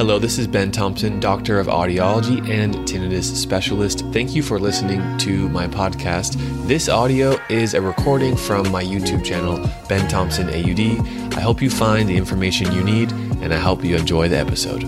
Hello, this is Ben Thompson, Doctor of Audiology and Tinnitus Specialist. Thank you for listening to my podcast. This audio is a recording from my YouTube channel, Ben Thompson AUD. I hope you find the information you need and I hope you enjoy the episode.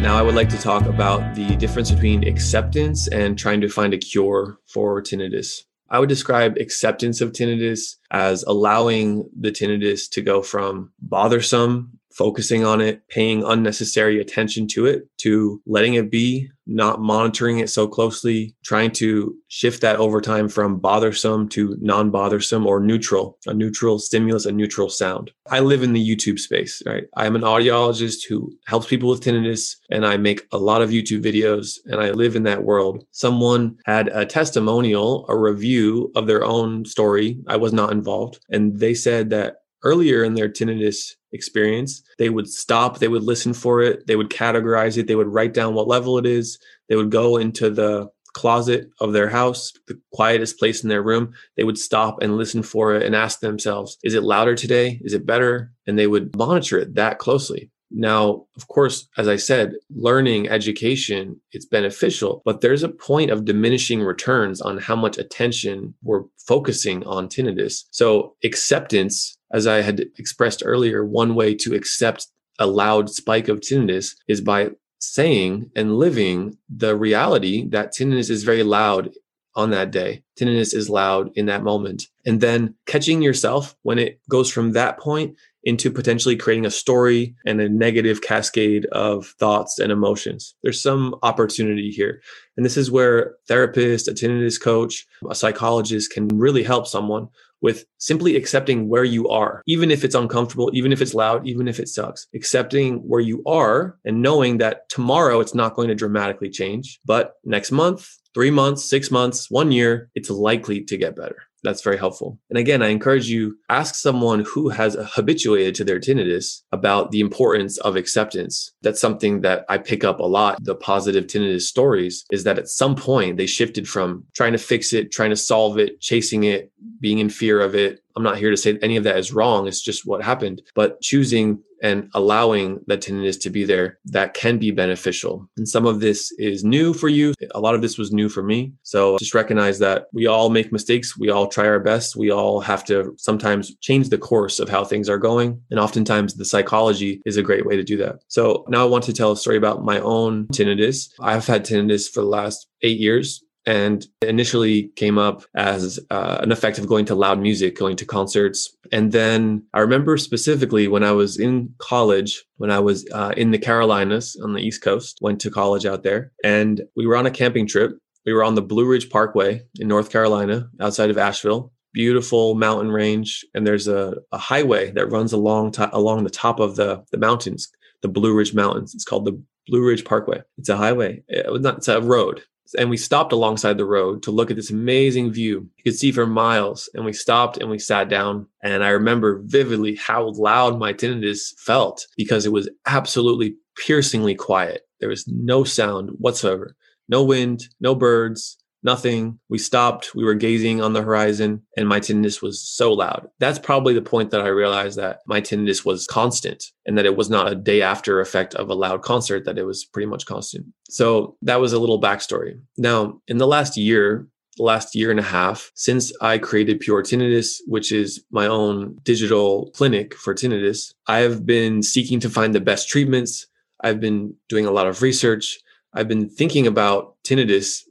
Now, I would like to talk about the difference between acceptance and trying to find a cure for tinnitus. I would describe acceptance of tinnitus as allowing the tinnitus to go from bothersome, focusing on it, paying unnecessary attention to it, to letting it be, not monitoring it so closely, trying to shift that over time from bothersome to non bothersome or neutral, a neutral stimulus, a neutral sound. I live in the YouTube space, right? I'm an audiologist who helps people with tinnitus and I make a lot of YouTube videos and I live in that world. Someone had a testimonial, a review of their own story. I was not involved. And they said that earlier in their tinnitus experience, they would stop, they would listen for it, they would categorize it, they would write down what level it is, they would go into the closet of their house, the quietest place in their room, they would stop and listen for it and ask themselves, is it louder today? Is it better? And they would monitor it that closely. Now, of course, as I said, learning education, it's beneficial, but there's a point of diminishing returns on how much attention we're focusing on tinnitus. So acceptance as I had expressed earlier, one way to accept a loud spike of tinnitus is by saying and living the reality that tinnitus is very loud on that day. Tinnitus is loud in that moment. And then catching yourself when it goes from that point into potentially creating a story and a negative cascade of thoughts and emotions. There's some opportunity here. And this is where therapist, a tinnitus coach, a psychologist can really help someone with simply accepting where you are, even if it's uncomfortable, even if it's loud, even if it sucks, accepting where you are and knowing that tomorrow it's not going to dramatically change, but next month, three months, six months, one year, it's likely to get better. That's very helpful. And again, I encourage you ask someone who has habituated to their tinnitus about the importance of acceptance. That's something that I pick up a lot. The positive tinnitus stories is that at some point they shifted from trying to fix it, trying to solve it, chasing it, being in fear of it. I'm not here to say any of that is wrong. It's just what happened. But choosing and allowing that tinnitus to be there, that can be beneficial. And some of this is new for you. A lot of this was new for me. So just recognize that we all make mistakes. We all try our best. We all have to sometimes change the course of how things are going. And oftentimes the psychology is a great way to do that. So now I want to tell a story about my own tinnitus. I've had tinnitus for the last eight years and initially came up as uh, an effect of going to loud music, going to concerts. And then I remember specifically when I was in college, when I was uh, in the Carolinas on the East Coast, went to college out there, and we were on a camping trip. We were on the Blue Ridge Parkway in North Carolina, outside of Asheville. Beautiful mountain range, and there's a, a highway that runs along along the top of the the mountains, the Blue Ridge Mountains. It's called the Blue Ridge Parkway. It's a highway. It not. It's a road and we stopped alongside the road to look at this amazing view. You could see for miles. And we stopped and we sat down. And I remember vividly how loud my tinnitus felt because it was absolutely piercingly quiet. There was no sound whatsoever, no wind, no birds, nothing. We stopped. We were gazing on the horizon, and my tinnitus was so loud. That's probably the point that I realized that my tinnitus was constant and that it was not a day after effect of a loud concert, that it was pretty much constant. So that was a little backstory. Now, in the last year, last year and a half since I created Pure Tinnitus, which is my own digital clinic for tinnitus. I have been seeking to find the best treatments. I've been doing a lot of research. I've been thinking about tinnitus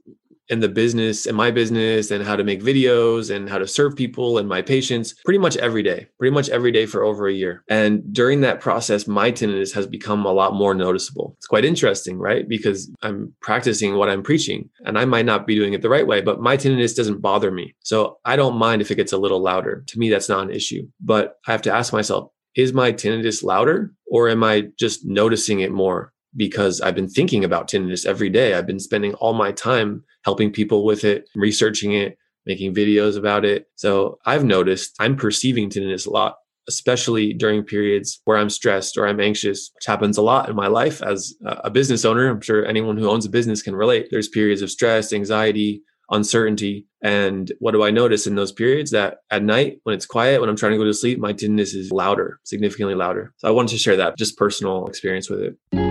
and the business and my business and how to make videos and how to serve people and my patients pretty much every day, pretty much every day for over a year. And during that process, my tinnitus has become a lot more noticeable. It's quite interesting, right? Because I'm practicing what I'm preaching and I might not be doing it the right way, but my tinnitus doesn't bother me. So I don't mind if it gets a little louder. To me, that's not an issue. But I have to ask myself, is my tinnitus louder or am I just noticing it more? Because I've been thinking about tinnitus every day. I've been spending all my time helping people with it, researching it, making videos about it. So I've noticed I'm perceiving tinnitus a lot, especially during periods where I'm stressed or I'm anxious, which happens a lot in my life as a business owner. I'm sure anyone who owns a business can relate. There's periods of stress, anxiety, uncertainty. And what do I notice in those periods? That at night, when it's quiet, when I'm trying to go to sleep, my tinnitus is louder, significantly louder. So I wanted to share that, just personal experience with it.